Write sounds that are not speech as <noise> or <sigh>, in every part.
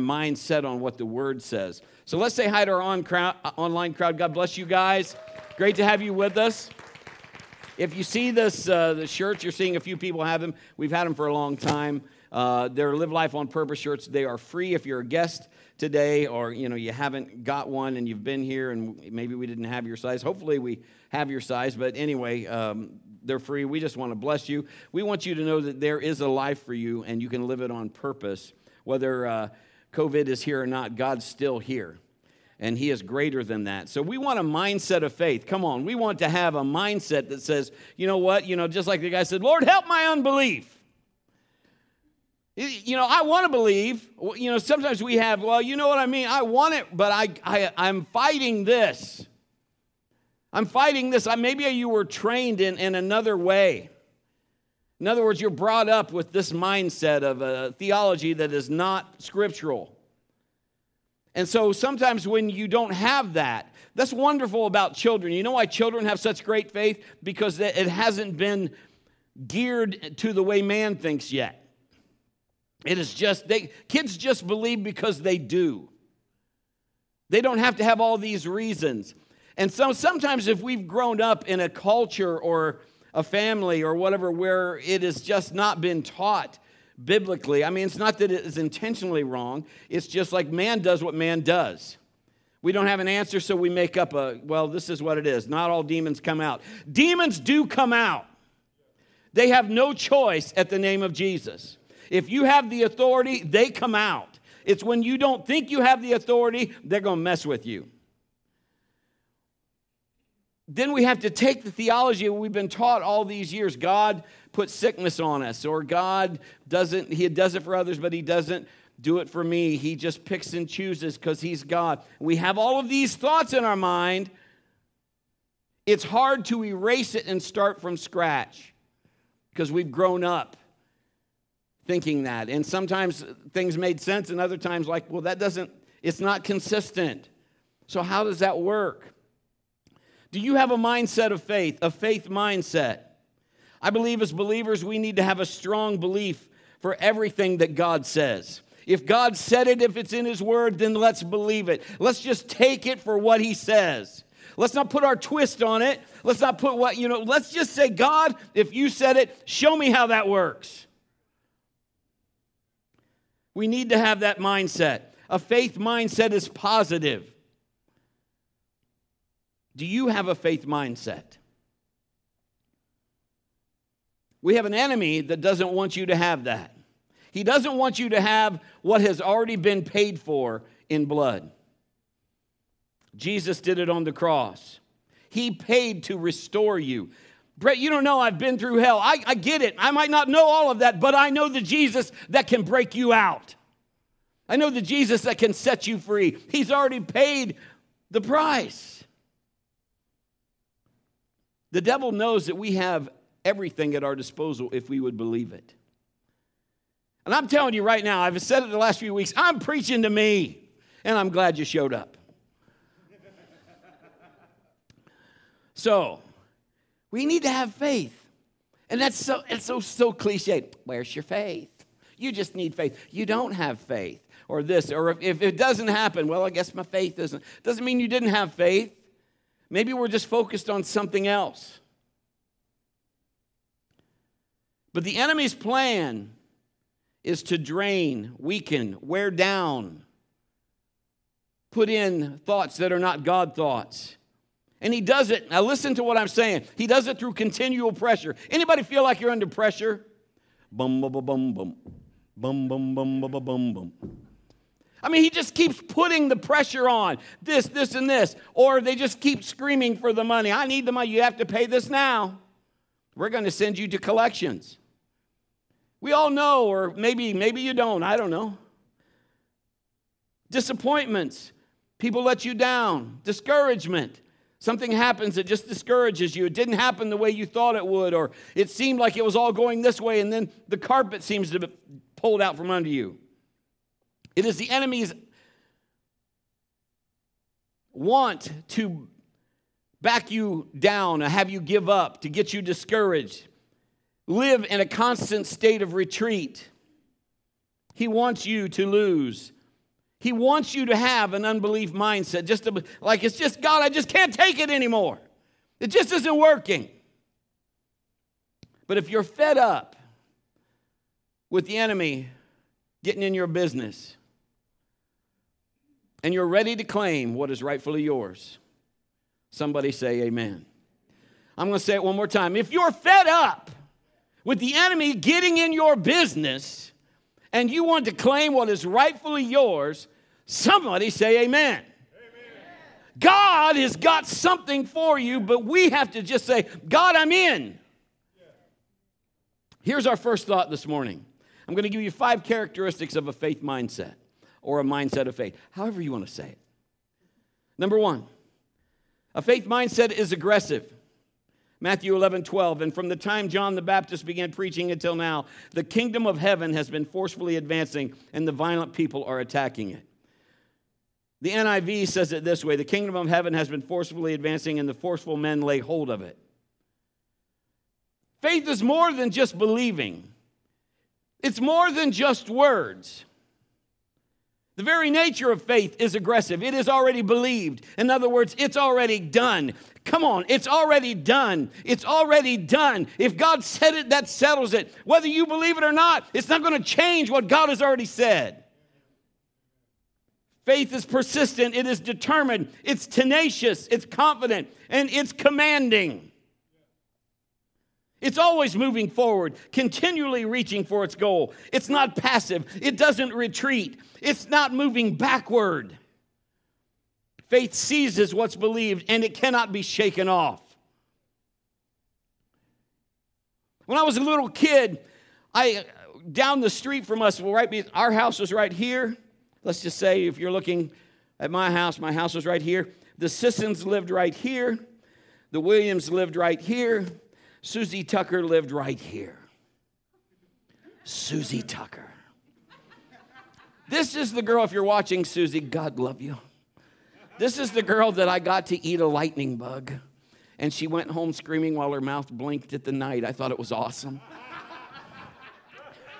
mindset on what the word says. So let's say hi to our on crowd, uh, online crowd. God bless you guys. Great to have you with us. If you see this, uh, the shirts, you're seeing a few people have them. We've had them for a long time. Uh, they're Live Life on Purpose shirts. They are free if you're a guest today or you know you haven't got one and you've been here and maybe we didn't have your size. Hopefully we have your size, but anyway, um, they're free. We just want to bless you. We want you to know that there is a life for you and you can live it on purpose. Whether uh, COVID is here or not, God's still here. And He is greater than that. So we want a mindset of faith. Come on, we want to have a mindset that says, you know what? You know, just like the guy said, Lord, help my unbelief. You know, I want to believe. You know, sometimes we have, well, you know what I mean? I want it, but I, I, I'm fighting this. I'm fighting this. I, Maybe you were trained in, in another way. In other words, you're brought up with this mindset of a theology that is not scriptural. And so sometimes when you don't have that, that's wonderful about children. You know why children have such great faith? Because it hasn't been geared to the way man thinks yet. It is just, they, kids just believe because they do. They don't have to have all these reasons. And so sometimes if we've grown up in a culture or a family or whatever where it has just not been taught biblically, I mean, it's not that it is intentionally wrong, it's just like man does what man does. We don't have an answer, so we make up a, well, this is what it is. Not all demons come out. Demons do come out, they have no choice at the name of Jesus. If you have the authority, they come out. It's when you don't think you have the authority, they're going to mess with you. Then we have to take the theology we've been taught all these years. God put sickness on us, or God doesn't, He does it for others, but He doesn't do it for me. He just picks and chooses because He's God. We have all of these thoughts in our mind. It's hard to erase it and start from scratch because we've grown up thinking that. And sometimes things made sense, and other times, like, well, that doesn't, it's not consistent. So, how does that work? Do you have a mindset of faith, a faith mindset? I believe as believers, we need to have a strong belief for everything that God says. If God said it, if it's in His Word, then let's believe it. Let's just take it for what He says. Let's not put our twist on it. Let's not put what, you know, let's just say, God, if you said it, show me how that works. We need to have that mindset. A faith mindset is positive. Do you have a faith mindset? We have an enemy that doesn't want you to have that. He doesn't want you to have what has already been paid for in blood. Jesus did it on the cross. He paid to restore you. Brett, you don't know I've been through hell. I, I get it. I might not know all of that, but I know the Jesus that can break you out. I know the Jesus that can set you free. He's already paid the price. The devil knows that we have everything at our disposal if we would believe it. And I'm telling you right now, I've said it the last few weeks, I'm preaching to me, and I'm glad you showed up. so, we need to have faith. And that's so it's so so cliche. Where's your faith? You just need faith. You don't have faith. Or this, or if, if it doesn't happen, well, I guess my faith isn't. Doesn't mean you didn't have faith. Maybe we're just focused on something else. But the enemy's plan is to drain, weaken, wear down, put in thoughts that are not God thoughts. And he does it. Now listen to what I'm saying. He does it through continual pressure. Anybody feel like you're under pressure? Bum bum bum bum bum. Bum bum bum bum bum bum. I mean, he just keeps putting the pressure on this, this, and this. Or they just keep screaming for the money. I need the money. You have to pay this now. We're going to send you to collections. We all know, or maybe, maybe you don't. I don't know. Disappointments. People let you down. Discouragement. Something happens that just discourages you. It didn't happen the way you thought it would, or it seemed like it was all going this way, and then the carpet seems to be pulled out from under you. It is the enemy's want to back you down, have you give up, to get you discouraged. Live in a constant state of retreat. He wants you to lose He wants you to have an unbelief mindset, just to, like it's just God, I just can't take it anymore. It just isn't working. But if you're fed up with the enemy getting in your business and you're ready to claim what is rightfully yours, somebody say amen. I'm going to say it one more time. If you're fed up with the enemy getting in your business and you want to claim what is rightfully yours, somebody say amen. God has got something for you, but we have to just say, God, I'm in. Here's our first thought this morning. I'm going to give you five characteristics of a faith mindset or a mindset of faith, however you want to say it. Number one, a faith mindset is aggressive. Matthew 11, 12. And from the time John the Baptist began preaching until now, the kingdom of heaven has been forcefully advancing, and the violent people are attacking it. The NIV says it this way The kingdom of heaven has been forcefully advancing, and the forceful men lay hold of it. Faith is more than just believing, it's more than just words. The very nature of faith is aggressive. It is already believed. In other words, it's already done. Come on, it's already done. It's already done. If God said it, that settles it. Whether you believe it or not, it's not going to change what God has already said. Faith is persistent, it is determined, it's tenacious, it's confident, and it's commanding. It's always moving forward, continually reaching for its goal. It's not passive, it doesn't retreat, it's not moving backward. Faith seizes what's believed and it cannot be shaken off. When I was a little kid, I down the street from us, right, our house was right here. Let's just say if you're looking at my house, my house was right here. The Sissons lived right here. The Williams lived right here. Susie Tucker lived right here. Susie Tucker. This is the girl, if you're watching, Susie, God love you. This is the girl that I got to eat a lightning bug. And she went home screaming while her mouth blinked at the night. I thought it was awesome.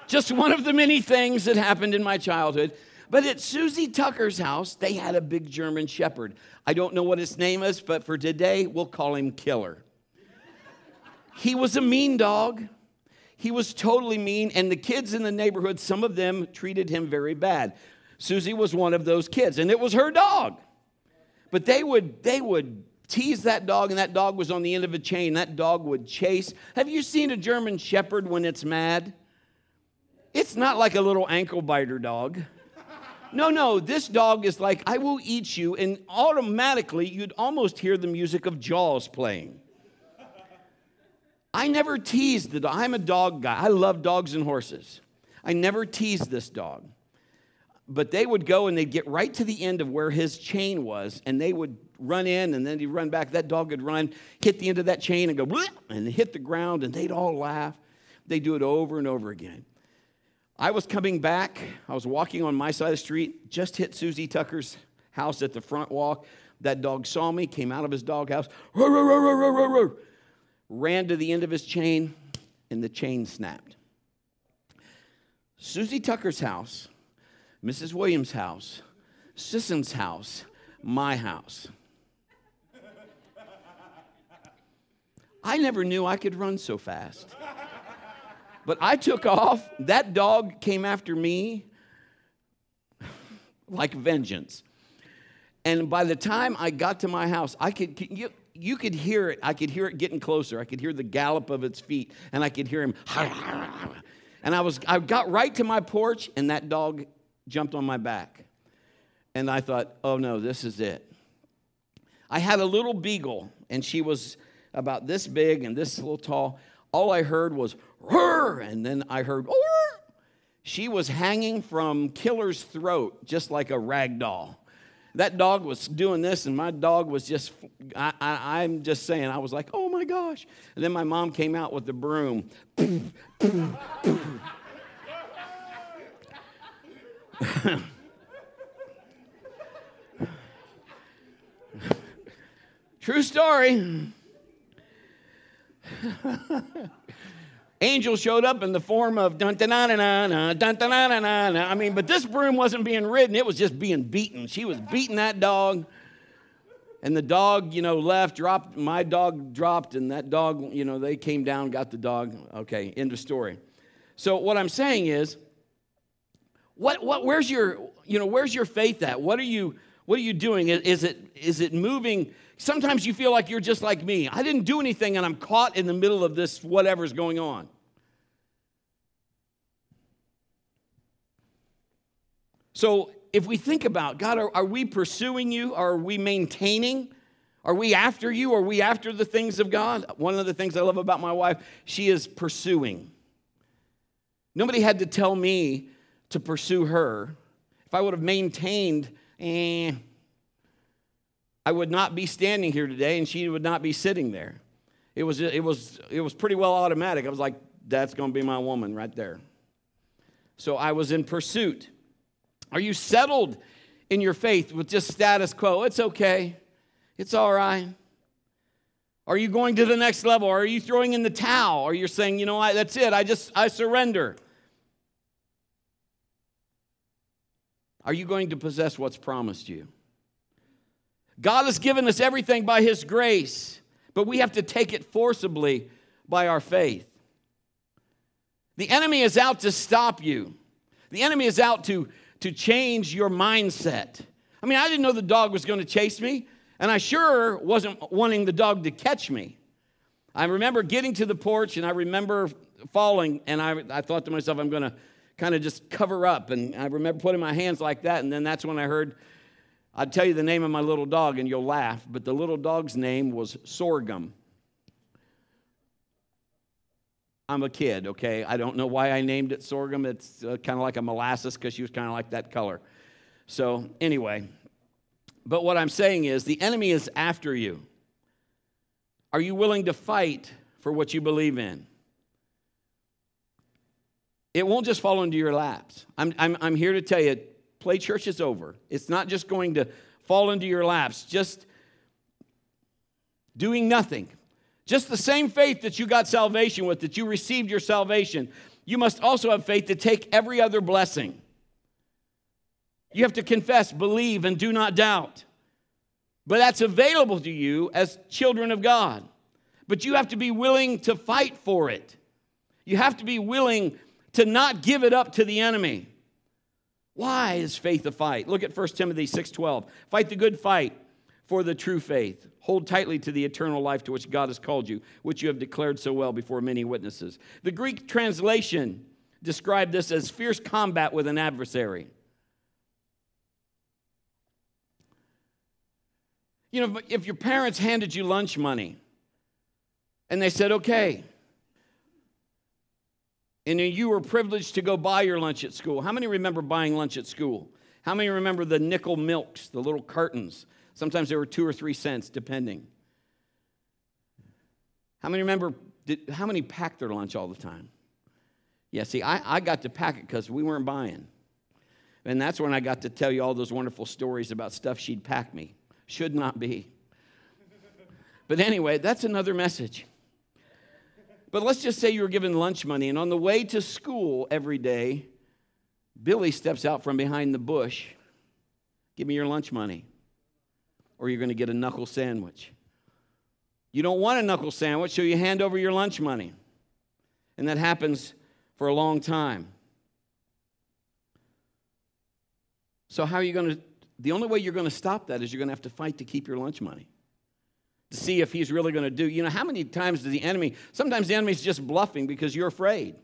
Just one of the many things that happened in my childhood. But at Susie Tucker's house, they had a big German shepherd. I don't know what his name is, but for today, we'll call him Killer. He was a mean dog. He was totally mean, and the kids in the neighborhood, some of them treated him very bad. Susie was one of those kids, and it was her dog. But they would, they would tease that dog, and that dog was on the end of a chain. That dog would chase. Have you seen a German shepherd when it's mad? It's not like a little ankle biter dog. No, no, this dog is like, I will eat you, and automatically you'd almost hear the music of Jaws playing. I never teased the dog. I'm a dog guy. I love dogs and horses. I never teased this dog. But they would go and they'd get right to the end of where his chain was, and they would run in and then he'd run back. That dog would run, hit the end of that chain and go, and hit the ground, and they'd all laugh. They do it over and over again. I was coming back. I was walking on my side of the street, just hit Susie Tucker's house at the front walk. That dog saw me, came out of his doghouse ran to the end of his chain, and the chain snapped. Susie Tucker's house, Mrs. Williams' house, Sisson's house, my house. I never knew I could run so fast. But I took off. That dog came after me like vengeance. And by the time I got to my house, I could, you, you could hear it. I could hear it getting closer. I could hear the gallop of its feet, and I could hear him. <laughs> And I was, I got right to my porch, and that dog jumped on my back. And I thought, oh no, this is it. I had a little beagle, and she was about this big and this little tall. All I heard was roar, and then I heard roar. She was hanging from Killer's throat just like a rag doll that dog was doing this, and my dog was just, I, am just saying, I was like, oh my gosh. And then my mom came out with the broom. <laughs> True story. <laughs> Angels showed up in the form of dun dun dun dun dun dun dun I mean, but this broom wasn't being ridden, it was just being beaten. She was beating that dog. And the dog, you know, left, dropped, my dog dropped, and that dog, you know, they came down, got the dog. Okay, end of story. So what I'm saying is, what, what, where's your, you know, where's your faith at? What are you, what are you doing? Is it, is it moving? Sometimes you feel like you're just like me. I didn't do anything and I'm caught in the middle of this whatever's going on. So if we think about God, are, are we pursuing you? Are we maintaining? Are we after you? Are we after the things of God? One of the things I love about my wife, she is pursuing. Nobody had to tell me to pursue her. If I would have maintained, eh, I would not be standing here today and she would not be sitting there. It was, it was, it was pretty well automatic. I was like, that's going to be my woman right there. So I was in pursuit. Are you settled in your faith with just status quo? It's okay. It's all right. Are you going to the next level? Are you throwing in the towel? Are you saying, you know what, that's it, I just, I surrender? Are you going to possess what's promised you? God has given us everything by His grace, but we have to take it forcibly by our faith. The enemy is out to stop you. The enemy is out to to change your mindset. I mean, I didn't know the dog was going to chase me, and I sure wasn't wanting the dog to catch me. I remember getting to the porch and I remember falling, and I, I thought to myself, I'm going to kind of just cover up. And I remember putting my hands like that, and then that's when I heard, I'd tell you the name of my little dog, and you'll laugh, but the little dog's name was Sorghum. I'm a kid, okay? I don't know why I named it sorghum. It's uh, kind of like a molasses because she was kind of like that color. So, anyway, but what I'm saying is the enemy is after you. Are you willing to fight for what you believe in? It won't just fall into your laps. I'm, I'm, I'm here to tell you, play church is over. It's not just going to fall into your laps, just doing nothing. Just the same faith that you got salvation with, that you received your salvation, you must also have faith to take every other blessing. You have to confess, believe, and do not doubt. But that's available to you as children of God. But you have to be willing to fight for it. You have to be willing to not give it up to the enemy. Why is faith a fight? Look at 1 Timothy 6:12. Fight the good fight for the true faith. Hold tightly to the eternal life to which God has called you, which you have declared so well before many witnesses. The Greek translation described this as fierce combat with an adversary. You know, if your parents handed you lunch money and they said, okay, and you were privileged to go buy your lunch at school, how many remember buying lunch at school? How many remember the nickel milks, the little cartons Sometimes they were two or three cents, depending. How many remember, did, how many packed their lunch all the time? Yeah, see, I, I got to pack it because we weren't buying. And that's when I got to tell you all those wonderful stories about stuff she'd pack me. Should not be. But anyway, that's another message. But let's just say you were given lunch money, and on the way to school every day, Billy steps out from behind the bush. Give me your lunch money or you're going to get a knuckle sandwich. You don't want a knuckle sandwich, so you hand over your lunch money. And that happens for a long time. So, how are you going to? The only way you're going to stop that is you're going to have to fight to keep your lunch money. To see if he's really going to do. You know, how many times does the enemy, sometimes the enemy's just bluffing because you're afraid.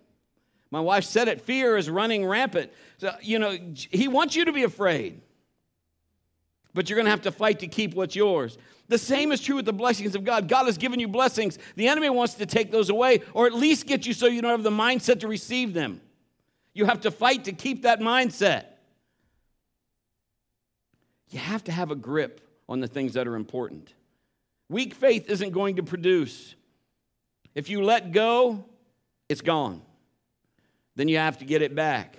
My wife said it fear is running rampant. So, you know, he wants you to be afraid but you're going to have to fight to keep what's yours. The same is true with the blessings of God. God has given you blessings. The enemy wants to take those away or at least get you so you don't have the mindset to receive them. You have to fight to keep that mindset. You have to have a grip on the things that are important. Weak faith isn't going to produce. If you let go, it's gone. Then you have to get it back.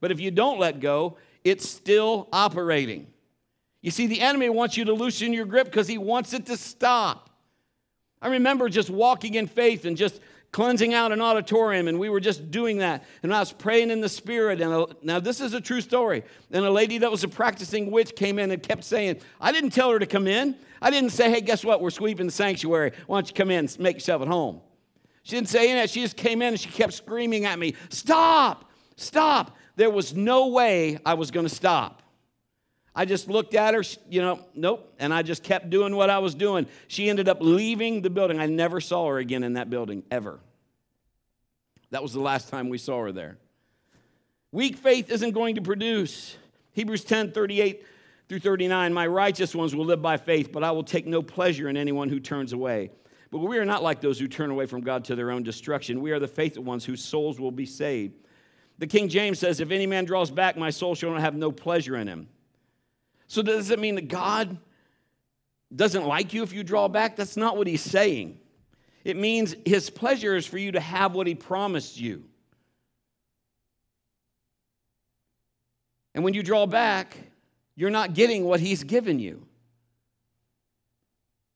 But if you don't let go, it's still operating. You see, the enemy wants you to loosen your grip because he wants it to stop. I remember just walking in faith and just cleansing out an auditorium, and we were just doing that. And I was praying in the spirit. And now, this is a true story. And a lady that was a practicing witch came in and kept saying, I didn't tell her to come in. I didn't say, hey, guess what? We're sweeping the sanctuary. Why don't you come in and make yourself at home? She didn't say that. She just came in and she kept screaming at me, Stop, stop. There was no way I was going to stop. I just looked at her, you know, nope, and I just kept doing what I was doing. She ended up leaving the building. I never saw her again in that building, ever. That was the last time we saw her there. Weak faith isn't going to produce. Hebrews 10 38 through 39 My righteous ones will live by faith, but I will take no pleasure in anyone who turns away. But we are not like those who turn away from God to their own destruction. We are the faithful ones whose souls will be saved. The King James says, If any man draws back, my soul shall have no pleasure in him. So, does it mean that God doesn't like you if you draw back? That's not what he's saying. It means his pleasure is for you to have what he promised you. And when you draw back, you're not getting what he's given you.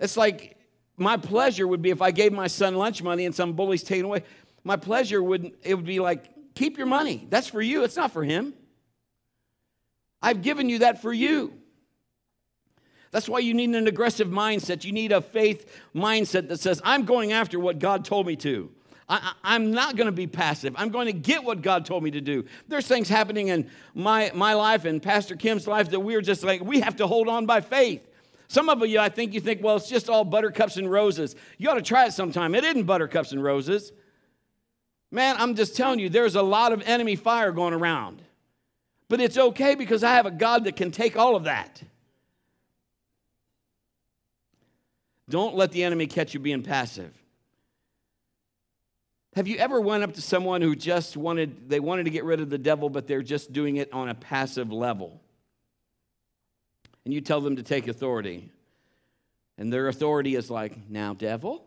It's like my pleasure would be if I gave my son lunch money and some bully's taken away. My pleasure would it would be like keep your money. That's for you. It's not for him. I've given you that for you. That's why you need an aggressive mindset. You need a faith mindset that says, I'm going after what God told me to. I, am not going to be passive. I'm going to get what God told me to do. There's things happening in my, my life and Pastor Kim's life that we're just like, we have to hold on by faith. Some of you, I think you think, well, it's just all buttercups and roses. You ought to try it sometime. It isn't buttercups and roses. Man, I'm just telling you, there's a lot of enemy fire going around. But it's okay because I have a God that can take all of that. Don't let the enemy catch you being passive. Have you ever went up to someone who just wanted they wanted to get rid of the devil but they're just doing it on a passive level? And you tell them to take authority. And their authority is like, "Now, devil,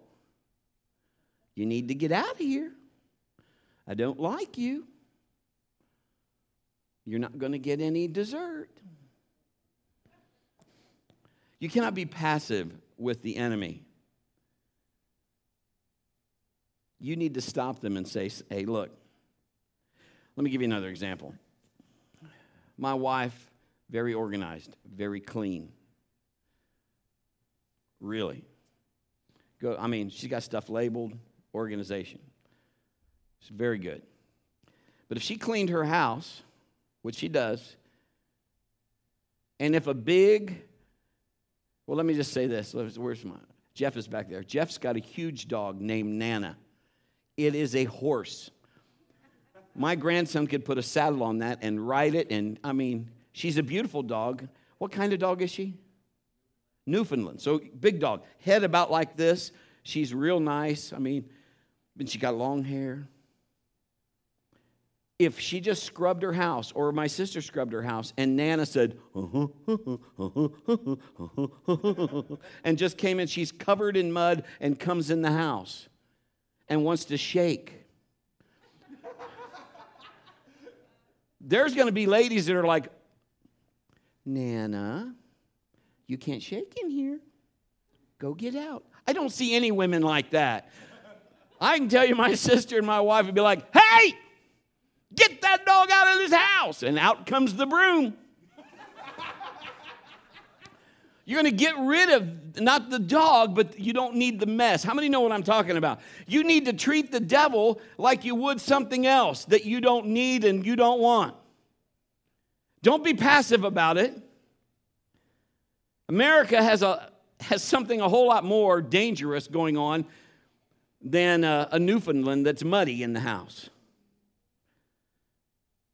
you need to get out of here. I don't like you. You're not going to get any dessert." You cannot be passive with the enemy. You need to stop them and say, hey, look, let me give you another example. My wife, very organized, very clean. Really. Go, I mean, she's got stuff labeled, organization. It's very good. But if she cleaned her house, which she does, and if a big well, let me just say this. Where's my Jeff is back there. Jeff's got a huge dog named Nana. It is a horse. My grandson could put a saddle on that and ride it. And I mean, she's a beautiful dog. What kind of dog is she? Newfoundland. So big dog. Head about like this. She's real nice. I mean, and she got long hair if she just scrubbed her house or my sister scrubbed her house and Nana said, <laughs> and just came in, she's covered in mud and comes in the house and wants to shake. There's going to be ladies that are like, Nana, you can't shake in here. Go get out. I don't see any women like that. I can tell you, my sister and my wife would be like, hey, Get that dog out of this house. And out comes the broom. You're going to get rid of not the dog, but you don't need the mess. How many know what I'm talking about? You need to treat the devil like you would something else that you don't need and you don't want. Don't be passive about it. America has, a, has something a whole lot more dangerous going on than a, a Newfoundland that's muddy in the house.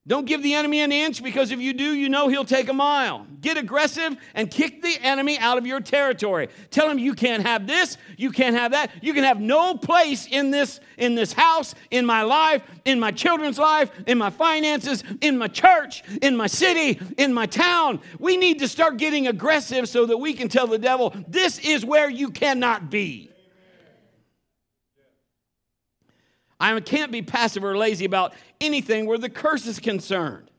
Don't give the enemy an inch because if you do, you know he'll take a mile. Get aggressive and kick the enemy out of your territory. Tell him you can't have this, you can't have that. You can have no place in this in this house, in my life, in my children's life, in my finances, in my church, in my city, in my town. We need to start getting aggressive so that we can tell the devil, this is where you cannot be. I can't be passive or lazy about anything where the curse is concerned.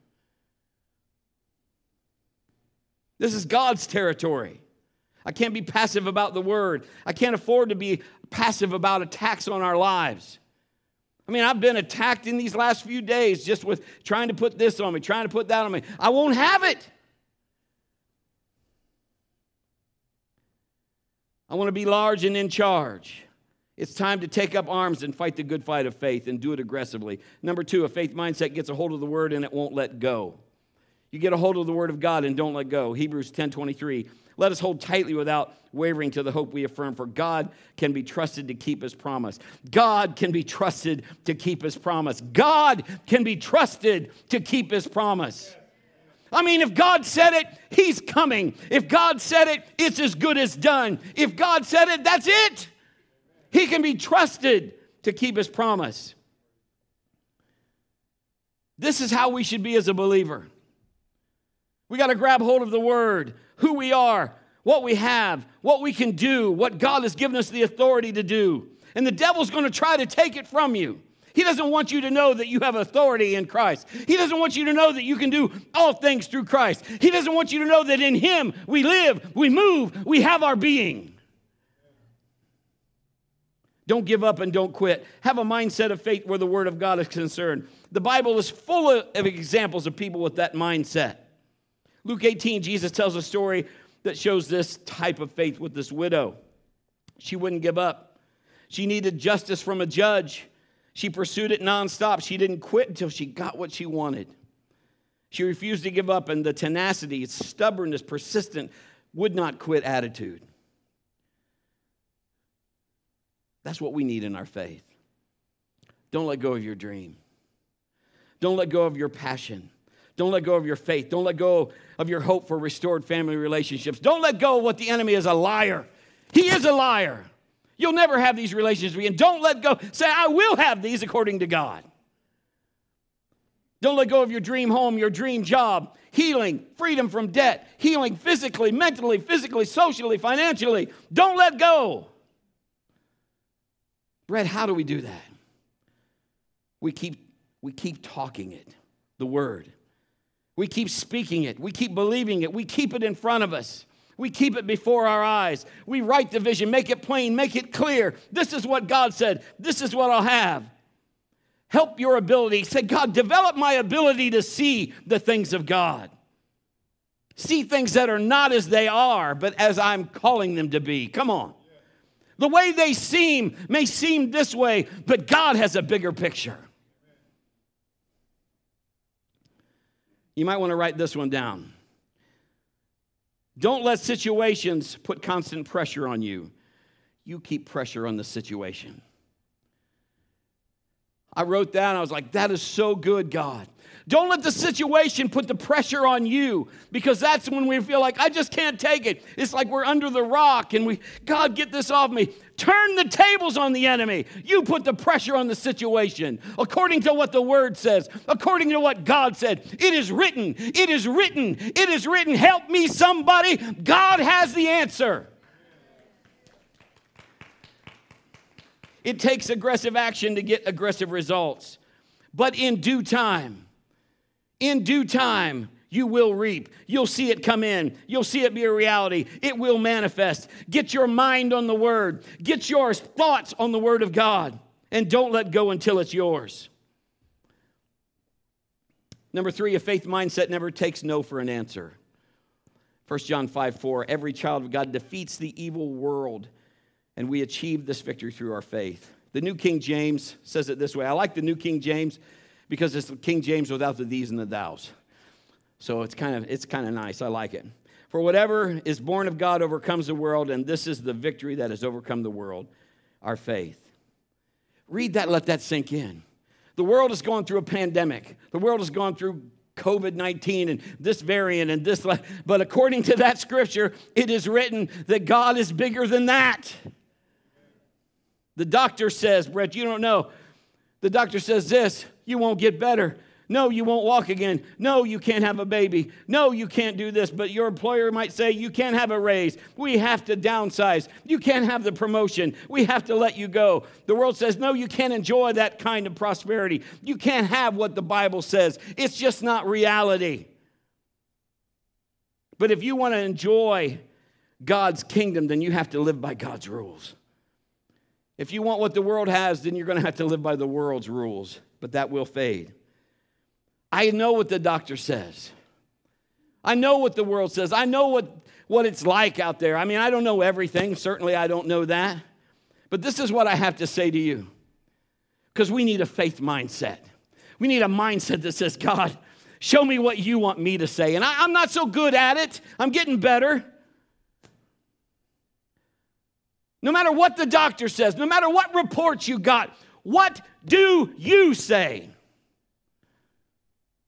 This is God's territory. I can't be passive about the word. I can't afford to be passive about attacks on our lives. I mean, I've been attacked in these last few days just with trying to put this on me, trying to put that on me. I won't have it. I want to be large and in charge. It's time to take up arms and fight the good fight of faith and do it aggressively. Number two, a faith mindset gets a hold of the word and it won't let go. You get a hold of the word of God and don't let go. Hebrews 10 23. Let us hold tightly without wavering to the hope we affirm, for God can be trusted to keep his promise. God can be trusted to keep his promise. God can be trusted to keep his promise. I mean, if God said it, he's coming. If God said it, it's as good as done. If God said it, that's it. He can be trusted to keep his promise. This is how we should be as a believer. We got to grab hold of the word, who we are, what we have, what we can do, what God has given us the authority to do. And the devil's going to try to take it from you. He doesn't want you to know that you have authority in Christ. He doesn't want you to know that you can do all things through Christ. He doesn't want you to know that in Him we live, we move, we have our being. Don't give up and don't quit. Have a mindset of faith where the Word of God is concerned. The Bible is full of examples of people with that mindset. Luke 18, Jesus tells a story that shows this type of faith with this widow. She wouldn't give up. She needed justice from a judge. She pursued it nonstop. She didn't quit until she got what she wanted. She refused to give up, and the tenacity, stubbornness, persistent, would not quit attitude. That's what we need in our faith. Don't let go of your dream. Don't let go of your passion. Don't let go of your faith. Don't let go of your hope for restored family relationships. Don't let go of what the enemy is a liar. He is a liar. You'll never have these relationships again. Don't let go. Say, I will have these according to God. Don't let go of your dream home, your dream job, healing, freedom from debt, healing physically, mentally, physically, socially, financially. Don't let go. Brett, how do we do that? We keep, we keep talking it, the word. We keep speaking it. We keep believing it. We keep it in front of us. We keep it before our eyes. We write the vision, make it plain, make it clear. This is what God said. This is what I'll have. Help your ability. Say, God, develop my ability to see the things of God. See things that are not as they are, but as I'm calling them to be. Come on. The way they seem may seem this way, but God has a bigger picture. You might want to write this one down. Don't let situations put constant pressure on you. You keep pressure on the situation. I wrote that I was like, that is so good, God. Don't let the situation put the pressure on you because that's when we feel like, I just can't take it. It's like we're under the rock and we, God, get this off me. Turn the tables on the enemy. You put the pressure on the situation according to what the word says, according to what God said. It is written, it is written, it is written. Help me, somebody. God has the answer. It takes aggressive action to get aggressive results, but in due time, in due time, you will reap. You'll see it come in. You'll see it be a reality. It will manifest. Get your mind on the Word, get your thoughts on the Word of God, and don't let go until it's yours. Number three, a faith mindset never takes no for an answer. 1 John 5 4, every child of God defeats the evil world, and we achieve this victory through our faith. The New King James says it this way. I like the New King James because it's King James without the these and the thous. So it's kind of it's kind of nice. I like it. For whatever is born of God overcomes the world, and this is the victory that has overcome the world, our faith. Read that, let that sink in. The world has gone through a pandemic. The world has gone through COVID 19 and this variant and this, but according to that scripture, it is written that God is bigger than that. The doctor says, Brett, you don't know. The doctor says this you won't get better. No, you won't walk again. No, you can't have a baby. No, you can't do this. But your employer might say, You can't have a raise. We have to downsize. You can't have the promotion. We have to let you go. The world says, No, you can't enjoy that kind of prosperity. You can't have what the Bible says. It's just not reality. But if you want to enjoy God's kingdom, then you have to live by God's rules. If you want what the world has, then you're going to have to live by the world's rules, but that will fade. I know what the doctor says. I know what the world says. I know what, what it's like out there. I mean, I don't know everything. Certainly, I don't know that. But this is what I have to say to you because we need a faith mindset. We need a mindset that says, God, show me what you want me to say. And I, am not so good at it, I'm getting better. No matter what the doctor says, no matter what reports you got, what do you say?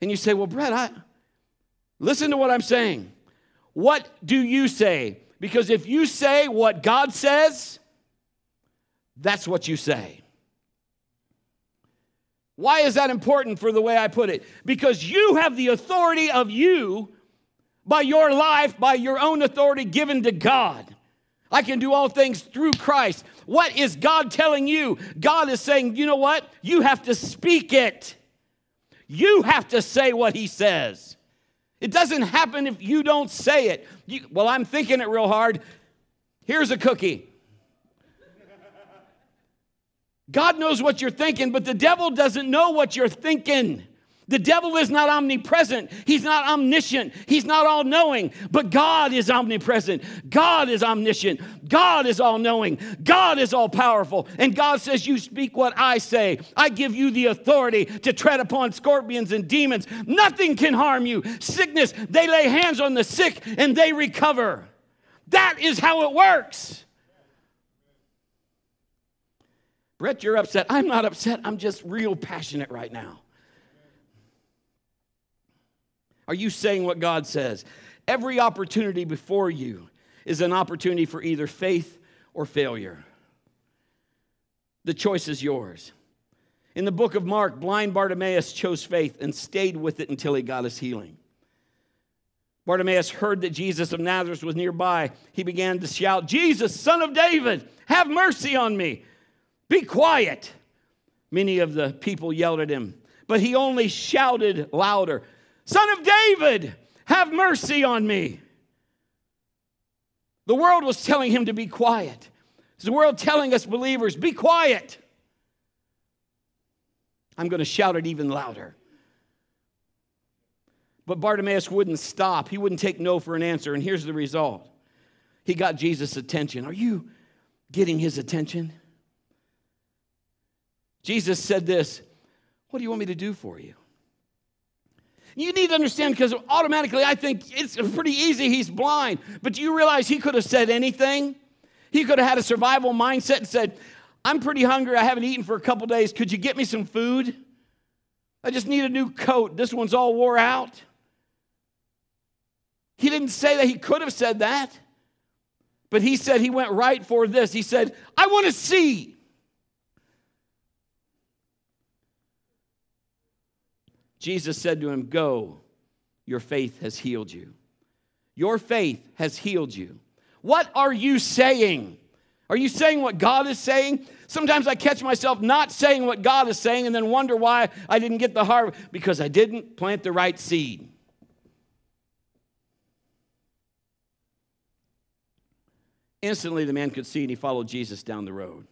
And you say, Well, Brett, I listen to what I'm saying. What do you say? Because if you say what God says, that's what you say. Why is that important for the way I put it? Because you have the authority of you by your life, by your own authority given to God. I can do all things through Christ. What is God telling you? God is saying, you know what? You have to speak it. You have to say what he says. It doesn't happen if you don't say it. You, well, I'm thinking it real hard. Here's a cookie. God knows what you're thinking, but the devil doesn't know what you're thinking. The devil is not omnipresent. He's not omniscient. He's not all knowing. But God is omnipresent. God is omniscient. God is all knowing. God is all powerful. And God says, You speak what I say. I give you the authority to tread upon scorpions and demons. Nothing can harm you. Sickness, they lay hands on the sick and they recover. That is how it works. Brett, you're upset. I'm not upset. I'm just real passionate right now. Are you saying what God says? Every opportunity before you is an opportunity for either faith or failure. The choice is yours. In the book of Mark, blind Bartimaeus chose faith and stayed with it until he got his healing. Bartimaeus heard that Jesus of Nazareth was nearby. He began to shout, Jesus, son of David, have mercy on me. Be quiet. Many of the people yelled at him, but he only shouted louder, Son of David, have mercy on me. The world was telling him to be quiet. It's the world telling us believers, be quiet. I'm going to shout it even louder. But Bartimaeus wouldn't stop. He wouldn't take no for an answer. And here's the result he got Jesus' attention. Are you getting his attention? Jesus said this What do you want me to do for you? You need to understand because automatically I think it's pretty easy. He's blind. But do you realize he could have said anything? He could have had a survival mindset and said, I'm pretty hungry. I haven't eaten for a couple days. Could you get me some food? I just need a new coat. This one's all wore out. He didn't say that. He could have said that. But he said he went right for this. He said, I want to see. Jesus said to him, Go, your faith has healed you. Your faith has healed you. What are you saying? Are you saying what God is saying? Sometimes I catch myself not saying what God is saying and then wonder why I didn't get the harvest because I didn't plant the right seed. Instantly, the man could see and he followed Jesus down the road.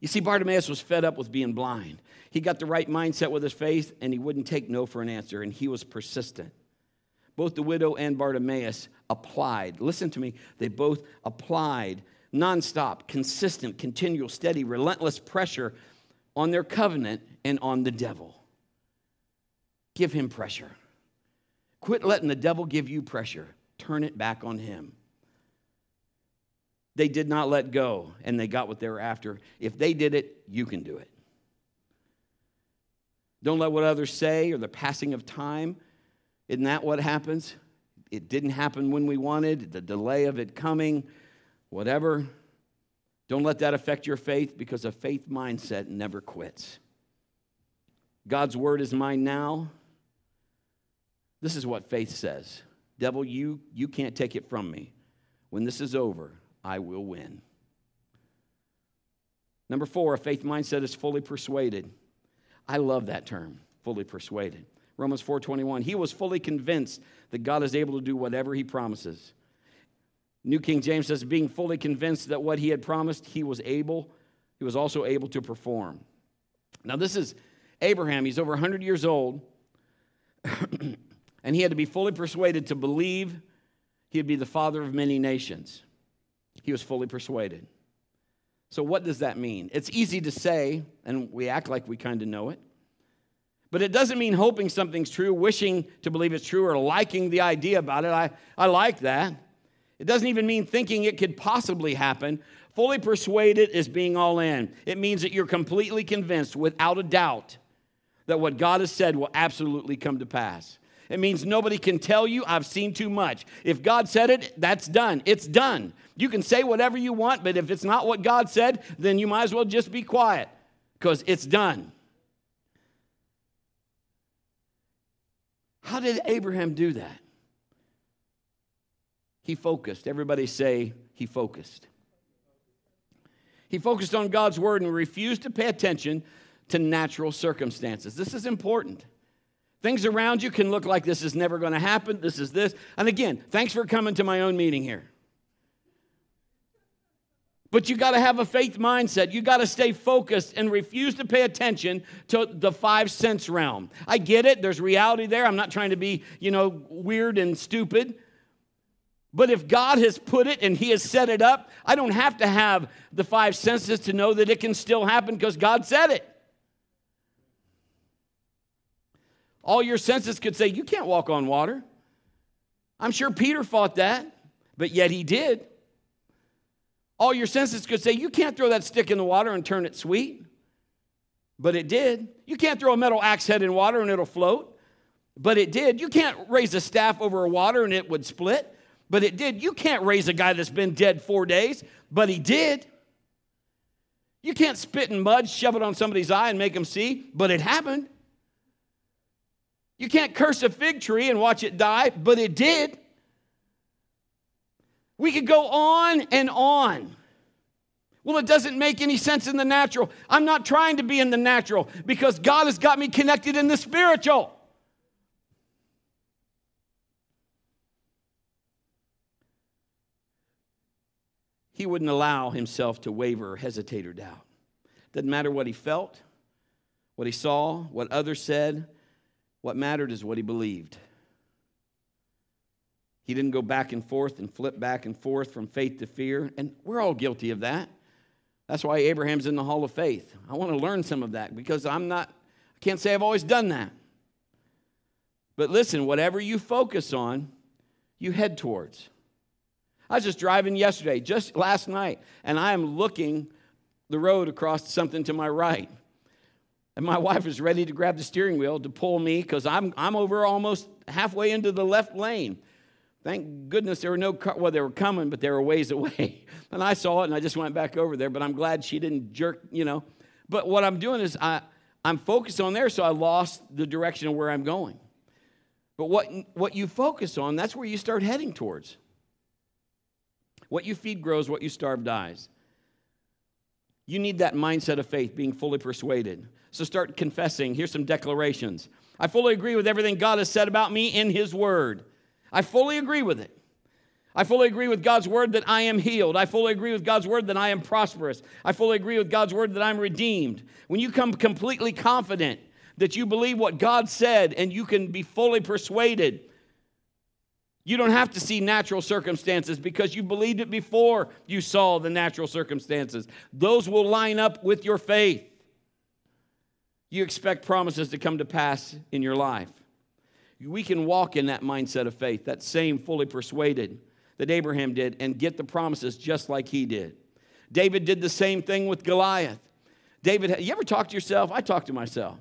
You see, Bartimaeus was fed up with being blind. He got the right mindset with his faith, and he wouldn't take no for an answer, and he was persistent. Both the widow and Bartimaeus applied. Listen to me, they both applied nonstop, consistent, continual, steady, relentless pressure on their covenant and on the devil. Give him pressure. Quit letting the devil give you pressure, turn it back on him. They did not let go and they got what they were after. If they did it, you can do it. Don't let what others say or the passing of time. Isn't that what happens? It didn't happen when we wanted, the delay of it coming, whatever. Don't let that affect your faith because a faith mindset never quits. God's word is mine now. This is what faith says Devil, you, you can't take it from me. When this is over, I will win. Number four, a faith mindset is fully persuaded. I love that term, fully persuaded. Romans 4:21. He was fully convinced that God is able to do whatever he promises. New King James says, being fully convinced that what he had promised, he was able he was also able to perform. Now, this is Abraham. He's over 100 years old, <clears throat> and he had to be fully persuaded to believe he'd be the father of many nations. He was fully persuaded. So, what does that mean? It's easy to say, and we act like we kind of know it. But it doesn't mean hoping something's true, wishing to believe it's true, or liking the idea about it. I, I like that. It doesn't even mean thinking it could possibly happen. Fully persuaded is being all in. It means that you're completely convinced, without a doubt, that what God has said will absolutely come to pass. It means nobody can tell you, I've seen too much. If God said it, that's done. It's done. You can say whatever you want, but if it's not what God said, then you might as well just be quiet because it's done. How did Abraham do that? He focused. Everybody say, he focused. He focused on God's word and refused to pay attention to natural circumstances. This is important. Things around you can look like this is never going to happen. This is this. And again, thanks for coming to my own meeting here. But you got to have a faith mindset. You got to stay focused and refuse to pay attention to the five sense realm. I get it. There's reality there. I'm not trying to be, you know, weird and stupid. But if God has put it and He has set it up, I don't have to have the five senses to know that it can still happen because God said it. All your senses could say, You can't walk on water. I'm sure Peter fought that, but yet he did. All your senses could say, You can't throw that stick in the water and turn it sweet. But it did. You can't throw a metal axe head in water and it'll float. But it did. You can't raise a staff over a water and it would split. But it did. You can't raise a guy that's been dead four days. But he did. You can't spit in mud, shove it on somebody's eye, and make them see. But it happened. You can't curse a fig tree and watch it die. But it did. We could go on and on. Well, it doesn't make any sense in the natural. I'm not trying to be in the natural because God has got me connected in the spiritual. He wouldn't allow himself to waver or hesitate or doubt. Doesn't matter what he felt, what he saw, what others said. What mattered is what he believed. He didn't go back and forth and flip back and forth from faith to fear. And we're all guilty of that. That's why Abraham's in the hall of faith. I want to learn some of that because I'm not, I can't say I've always done that. But listen, whatever you focus on, you head towards. I was just driving yesterday, just last night, and I am looking the road across something to my right. And my <laughs> wife is ready to grab the steering wheel to pull me because I'm, I'm over almost halfway into the left lane. Thank goodness there were no car, well, they were coming, but they were ways <laughs> away. And I saw it and I just went back over there, but I'm glad she didn't jerk, you know. But what I'm doing is I, I'm focused on there, so I lost the direction of where I'm going. But what, what you focus on, that's where you start heading towards. What you feed grows, what you starve dies. You need that mindset of faith, being fully persuaded. So start confessing. Here's some declarations. I fully agree with everything God has said about me in His Word. I fully agree with it. I fully agree with God's word that I am healed. I fully agree with God's word that I am prosperous. I fully agree with God's word that I'm redeemed. When you come completely confident that you believe what God said and you can be fully persuaded, you don't have to see natural circumstances because you believed it before you saw the natural circumstances. Those will line up with your faith. You expect promises to come to pass in your life we can walk in that mindset of faith, that same fully persuaded that Abraham did, and get the promises just like he did. David did the same thing with Goliath. David, you ever talk to yourself? I talk to myself.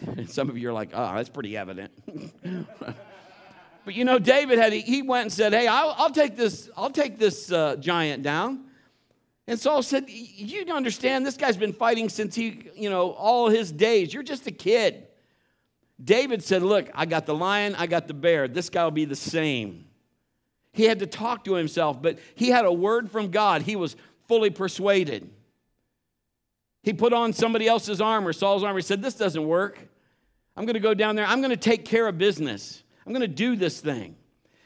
And <laughs> some of you are like, oh, that's pretty evident. <laughs> but you know, David had he went and said, "Hey, I'll, I'll take this. I'll take this uh, giant down." And Saul said, "You don't understand? This guy's been fighting since he, you know, all his days. You're just a kid." David said, Look, I got the lion, I got the bear. This guy will be the same. He had to talk to himself, but he had a word from God. He was fully persuaded. He put on somebody else's armor, Saul's armor. He said, This doesn't work. I'm going to go down there. I'm going to take care of business. I'm going to do this thing.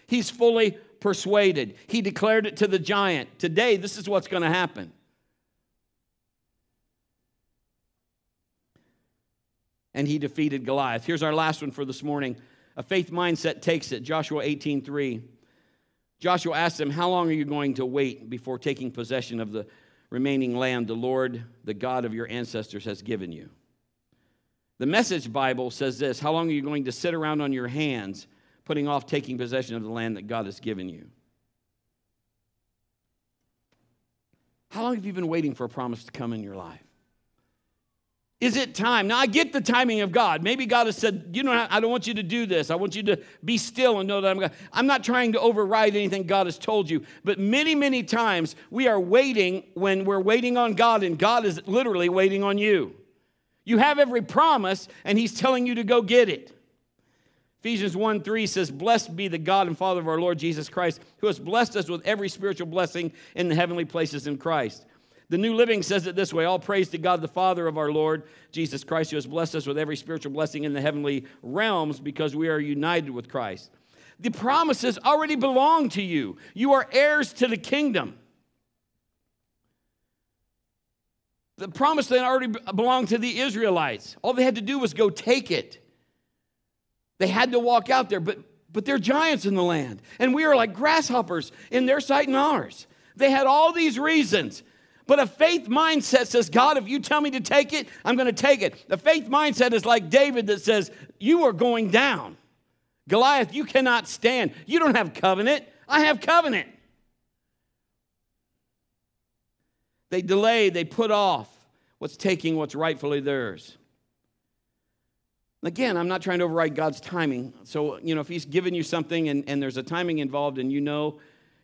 He's fully persuaded. He declared it to the giant. Today, this is what's going to happen. And he defeated Goliath. Here's our last one for this morning. A faith mindset takes it. Joshua 18:3. Joshua asked him, "How long are you going to wait before taking possession of the remaining land the Lord, the God of your ancestors has given you?" The Message Bible says this, "How long are you going to sit around on your hands?" Putting off taking possession of the land that God has given you? How long have you been waiting for a promise to come in your life? Is it time? Now, I get the timing of God. Maybe God has said, You know, I don't want you to do this. I want you to be still and know that I'm God. I'm not trying to override anything God has told you. But many, many times we are waiting when we're waiting on God, and God is literally waiting on you. You have every promise, and He's telling you to go get it. Ephesians 1 3 says, Blessed be the God and Father of our Lord Jesus Christ, who has blessed us with every spiritual blessing in the heavenly places in Christ. The New Living says it this way All praise to God, the Father of our Lord Jesus Christ, who has blessed us with every spiritual blessing in the heavenly realms because we are united with Christ. The promises already belong to you, you are heirs to the kingdom. The promise then already belonged to the Israelites. All they had to do was go take it. They had to walk out there, but, but they're giants in the land. And we are like grasshoppers in their sight and ours. They had all these reasons. But a faith mindset says, God, if you tell me to take it, I'm going to take it. The faith mindset is like David that says, You are going down. Goliath, you cannot stand. You don't have covenant. I have covenant. They delay, they put off what's taking what's rightfully theirs. Again, I'm not trying to override God's timing. So, you know, if He's given you something and, and there's a timing involved and you know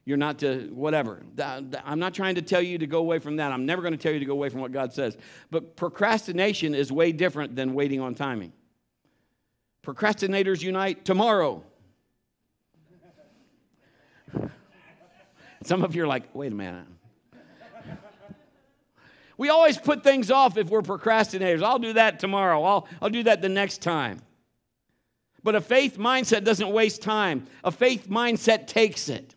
you're not to whatever. I'm not trying to tell you to go away from that. I'm never going to tell you to go away from what God says. But procrastination is way different than waiting on timing. Procrastinators unite tomorrow. <laughs> Some of you are like, wait a minute. We always put things off if we're procrastinators. I'll do that tomorrow. I'll, I'll do that the next time. But a faith mindset doesn't waste time, a faith mindset takes it.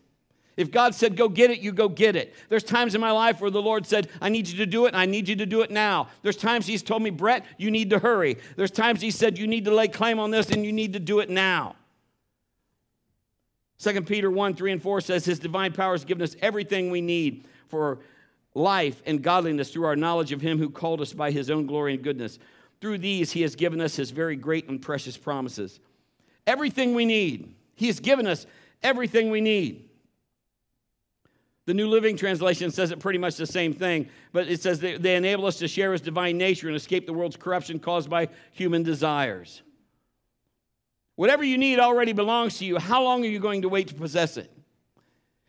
If God said, go get it, you go get it. There's times in my life where the Lord said, I need you to do it, and I need you to do it now. There's times He's told me, Brett, you need to hurry. There's times He said, you need to lay claim on this, and you need to do it now. 2 Peter 1 3 and 4 says, His divine power has given us everything we need for life and godliness through our knowledge of Him who called us by His own glory and goodness. Through these, He has given us His very great and precious promises. Everything we need. He has given us everything we need. The New Living Translation says it pretty much the same thing, but it says they, enable us to share his divine nature and escape the world's corruption caused by human desires. Whatever you need already belongs to you. How long are you going to wait to possess it?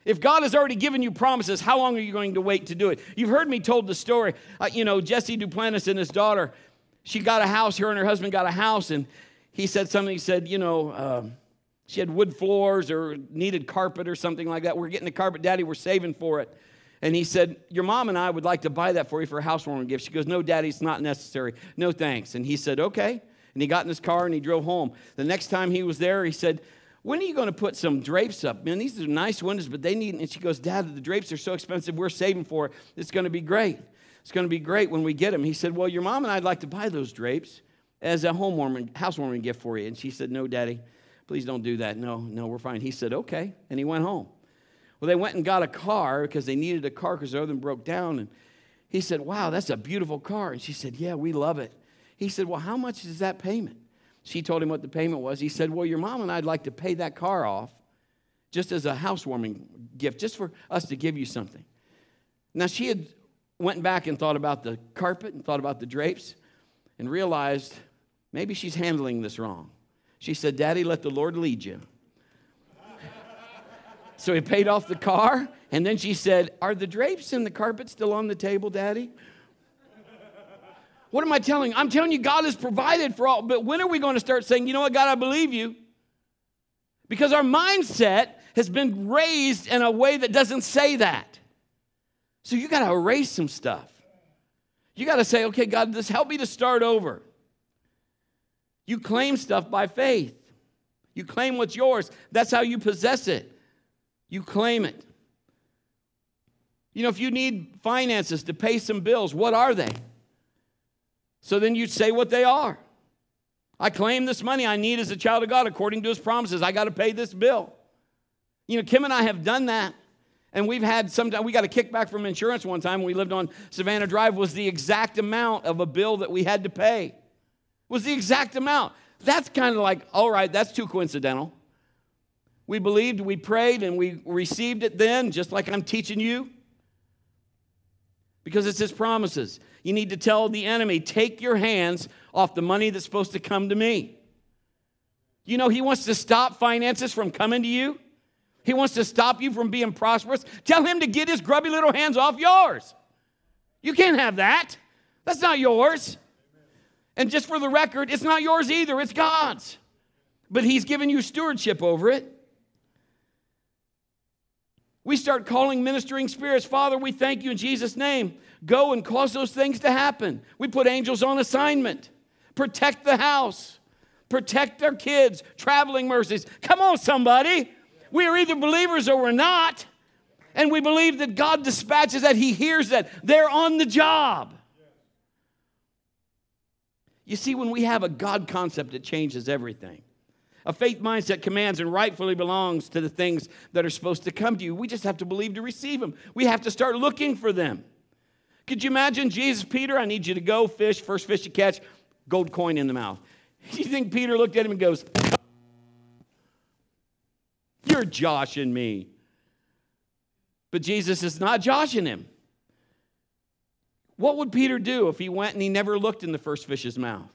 If God has already given you promises, how long are you going to wait to do it? You've heard me told the story. Uh, you know, Jesse Duplantis and his daughter, she got a house, her and her husband got a house, and he said something. He said, you know, uh, she had wood floors or needed carpet or something like that. We're getting the carpet, Daddy, we're saving for it. And he said, Your mom and I would like to buy that for you for a housewarming gift. She goes, No, Daddy, it's not necessary. No thanks. And he said, Okay. And he got in his car and he drove home. The next time he was there, he said, When are you going to put some drapes up? Man, these are nice windows, but they need. And she goes, Dad, the drapes are so expensive. We're saving for it. It's going to be great. It's going to be great when we get them. He said, Well, your mom and I'd like to buy those drapes as a home warming, housewarming gift for you. And she said, No, Daddy. Please don't do that. No, no, we're fine. He said, Okay. And he went home. Well, they went and got a car because they needed a car because their other one broke down. And he said, Wow, that's a beautiful car. And she said, Yeah, we love it. He said, Well, how much is that payment? She told him what the payment was. He said, Well, your mom and I'd like to pay that car off just as a housewarming gift, just for us to give you something. Now, she had went back and thought about the carpet and thought about the drapes and realized maybe she's handling this wrong. She said, Daddy, let the Lord lead you. so he paid off the car, and then she said, Are the drapes and the carpet still on the table, Daddy? What am I telling you? I'm telling you, God has provided for all, but when are we going to start saying, you know what, God, I believe you? Because our mindset has been raised in a way that doesn't say that. So you got to erase some stuff. You got to say, okay, God, just help me to start over. You claim stuff by faith. You claim what's yours. That's how you possess it. You claim it. You know, if you need finances to pay some bills, what are they? So then you say what they are. I claim this money I need as a child of God according to his promises. I got to pay this bill. You know, Kim and I have done that. And we've had some, we got a kickback from insurance one time when we lived on Savannah Drive, was the exact amount of a bill that we had to pay. Was the exact amount. That's kind of like, all right, that's too coincidental. We believed, we prayed, and we received it then, just like I'm teaching you. Because it's his promises. You need to tell the enemy, take your hands off the money that's supposed to come to me. You know, he wants to stop finances from coming to you. He wants to stop you from being prosperous. Tell him to get his grubby little hands off yours. You can't have that. That's not yours. And just for the record, it's not yours either, it's God's. But he's given you stewardship over it. We start calling ministering spirits, Father, we thank you in Jesus' name. Go and cause those things to happen. We put angels on assignment. Protect the house, protect our kids, traveling mercies. Come on, somebody. We are either believers or we're not. And we believe that God dispatches that, He hears that. They're on the job. You see, when we have a God concept, it changes everything. A faith mindset commands and rightfully belongs to the things that are supposed to come to you. We just have to believe to receive them. We have to start looking for them. Could you imagine Jesus, Peter, I need you to go fish, first fish you catch, gold coin in the mouth. <laughs> You think Peter looked at him and goes, You're joshing me. But Jesus is not joshing him. What would Peter do if he went and he never looked in the first fish's mouth?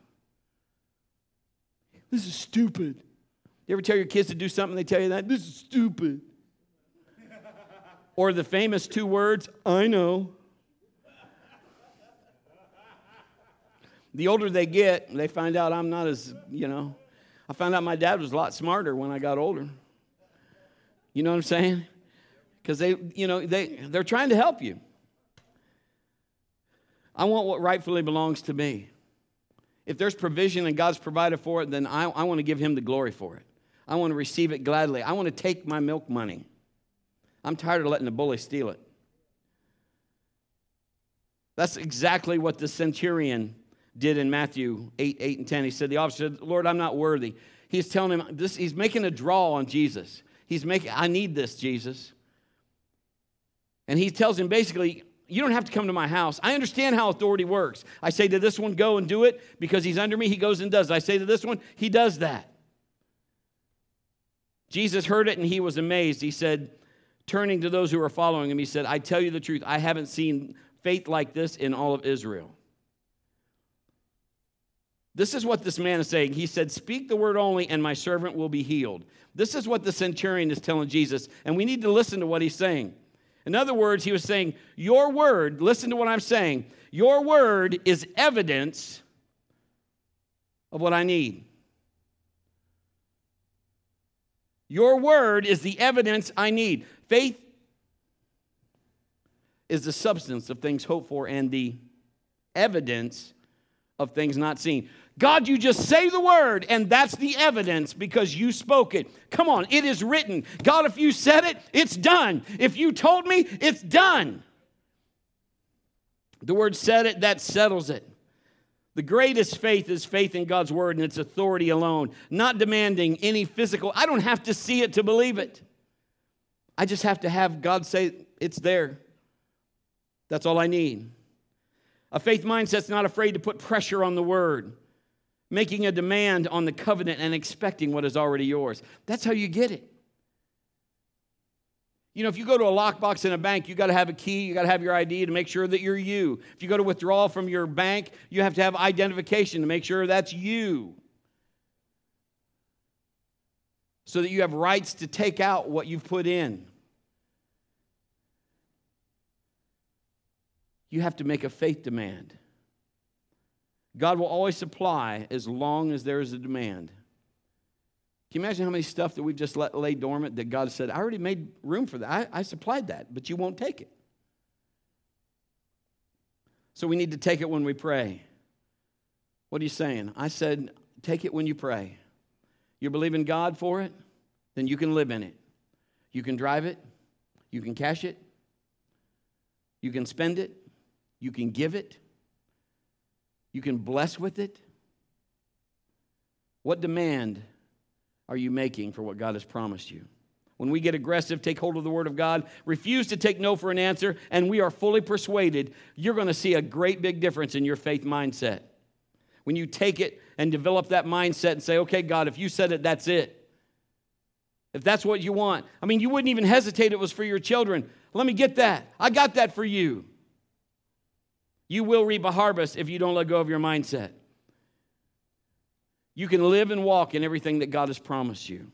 This is stupid. You ever tell your kids to do something, they tell you that? This is stupid. or the famous two words, I know. The older they get, they find out I'm not as, you know, I found out my dad was a lot smarter when I got older. You know what I'm saying? Because they, you know, they, they're trying to help you. I want what rightfully belongs to me. If there's provision and God's provided for it, then I, I want to give Him the glory for it. I want to receive it gladly. I want to take my milk money. I'm tired of letting the bully steal it. That's exactly what the centurion did in Matthew 8, 8 and 10. He said, The officer said, Lord, I'm not worthy. He's telling him this, he's making a draw on Jesus. He's making, I need this, Jesus. And he tells him basically, you don't have to come to my house. I understand how authority works. I say to this one, go and do it because he's under me. He goes and does. I say to this one, he does that. Jesus heard it and he was amazed. He said, turning to those who were following him, he said, I tell you the truth, I haven't seen faith like this in all of Israel. This is what this man is saying. He said, Speak the word only, and my servant will be healed. This is what the centurion is telling Jesus, and we need to listen to what he's saying. In other words, he was saying, Your word, listen to what I'm saying, your word is evidence of what I need. Your word is the evidence I need. Faith is the substance of things hoped for and the evidence of things not seen. God, you just say the word, and that's the evidence because you spoke it. Come on, it is written. God, if you said it, it's done. If you told me, it's done. The word said it, that settles it. The greatest faith is faith in God's word and its authority alone, not demanding any physical. I don't have to see it to believe it. I just have to have God say it's there. That's all I need. A faith mindset's not afraid to put pressure on the word, making a demand on the covenant and expecting what is already yours. That's how you get it. You know, if you go to a lockbox in a bank, you got to have a key, you got to have your ID to make sure that you're you. If you go to withdraw from your bank, you have to have identification to make sure that's you. So that you have rights to take out what you've put in. You have to make a faith demand. God will always supply as long as there is a demand. Can you imagine how many stuff that we've just let lay dormant that God said, I already made room for that. I, I supplied that, but you won't take it. So we need to take it when we pray. What are you saying? I said, take it when you pray. You believe in God for it, then you can live in it. You can drive it, you can cash it, you can spend it, you can give it, you can bless with it. What demand are you making for what God has promised you? When we get aggressive, take hold of the Word of God, refuse to take no for an answer, and we are fully persuaded, you're going to see a great big difference in your faith mindset. When you take it and develop that mindset and say, okay, God, if you said it, that's it. If that's what you want. I mean, you wouldn't even hesitate, it was for your children. Let me get that. I got that for you. You will reap a harvest if you don't let go of your mindset. You can live and walk in everything that God has promised you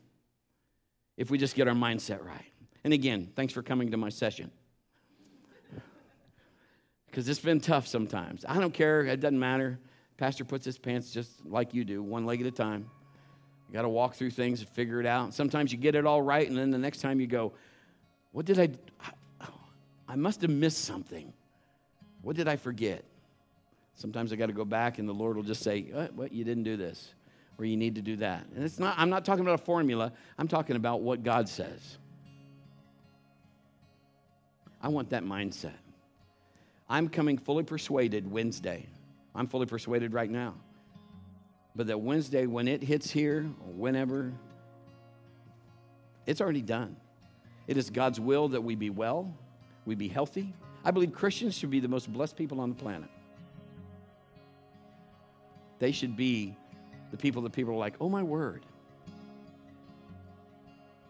if we just get our mindset right. And again, thanks for coming to my session. Because it's been tough sometimes. I don't care, it doesn't matter. Pastor puts his pants just like you do, one leg at a time. You got to walk through things and figure it out. Sometimes you get it all right, and then the next time you go, What did I? I must have missed something. What did I forget? Sometimes I got to go back, and the Lord will just say, What? what? You didn't do this or you need to do that. And it's not, I'm not talking about a formula, I'm talking about what God says. I want that mindset. I'm coming fully persuaded Wednesday. I'm fully persuaded right now. But that Wednesday, when it hits here, or whenever, it's already done. It is God's will that we be well, we be healthy. I believe Christians should be the most blessed people on the planet. They should be the people that people are like, oh, my word.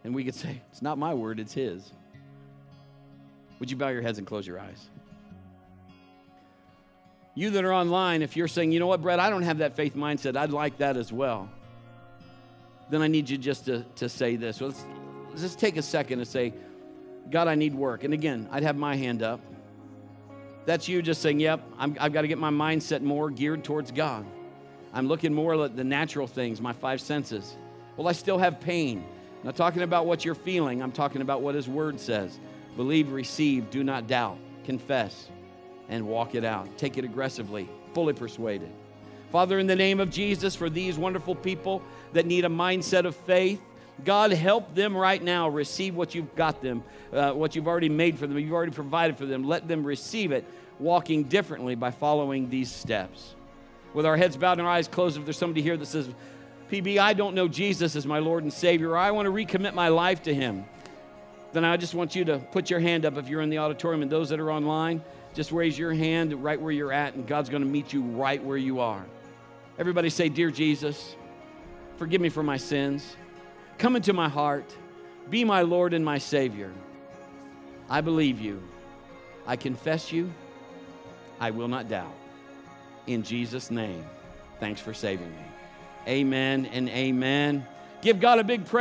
And we could say, it's not my word, it's his. Would you bow your heads and close your eyes? You that are online, if you're saying, you know what, Brett, I don't have that faith mindset, I'd like that as well, then I need you just to, to say this. Let's, just take a second and say, God, I need work. And again, I'd have my hand up. That's you just saying, yep, i have got to get my mindset more geared towards God. I'm looking more at the natural things, my five senses. Well, I still have pain. I'm not talking about what you're feeling, I'm talking about what His Word says. Believe, receive, do not doubt, confess, and walk it out. Take it aggressively, fully persuaded. Father, in the name of Jesus, for these wonderful people that need a mindset of faith, God, help them right now receive what you've got them, uh, what you've already made for them, you've already provided for them. Let them receive it, walking differently by following these steps with our heads bowed and our eyes closed, if there's somebody here that says, PB, I don't know Jesus as my Lord and Savior, or I want to recommit my life to Him, then I just want you to put your hand up if you're in the auditorium. And those that are online, just raise your hand right where you're at, and God's going to meet you right where you are. Everybody say, Dear Jesus, forgive me for my sins. Come into my heart. Be my Lord and my Savior. I believe you. I confess you. I will not doubt in Jesus' name. Thanks for saving me. Amen and amen. Give God a big praise.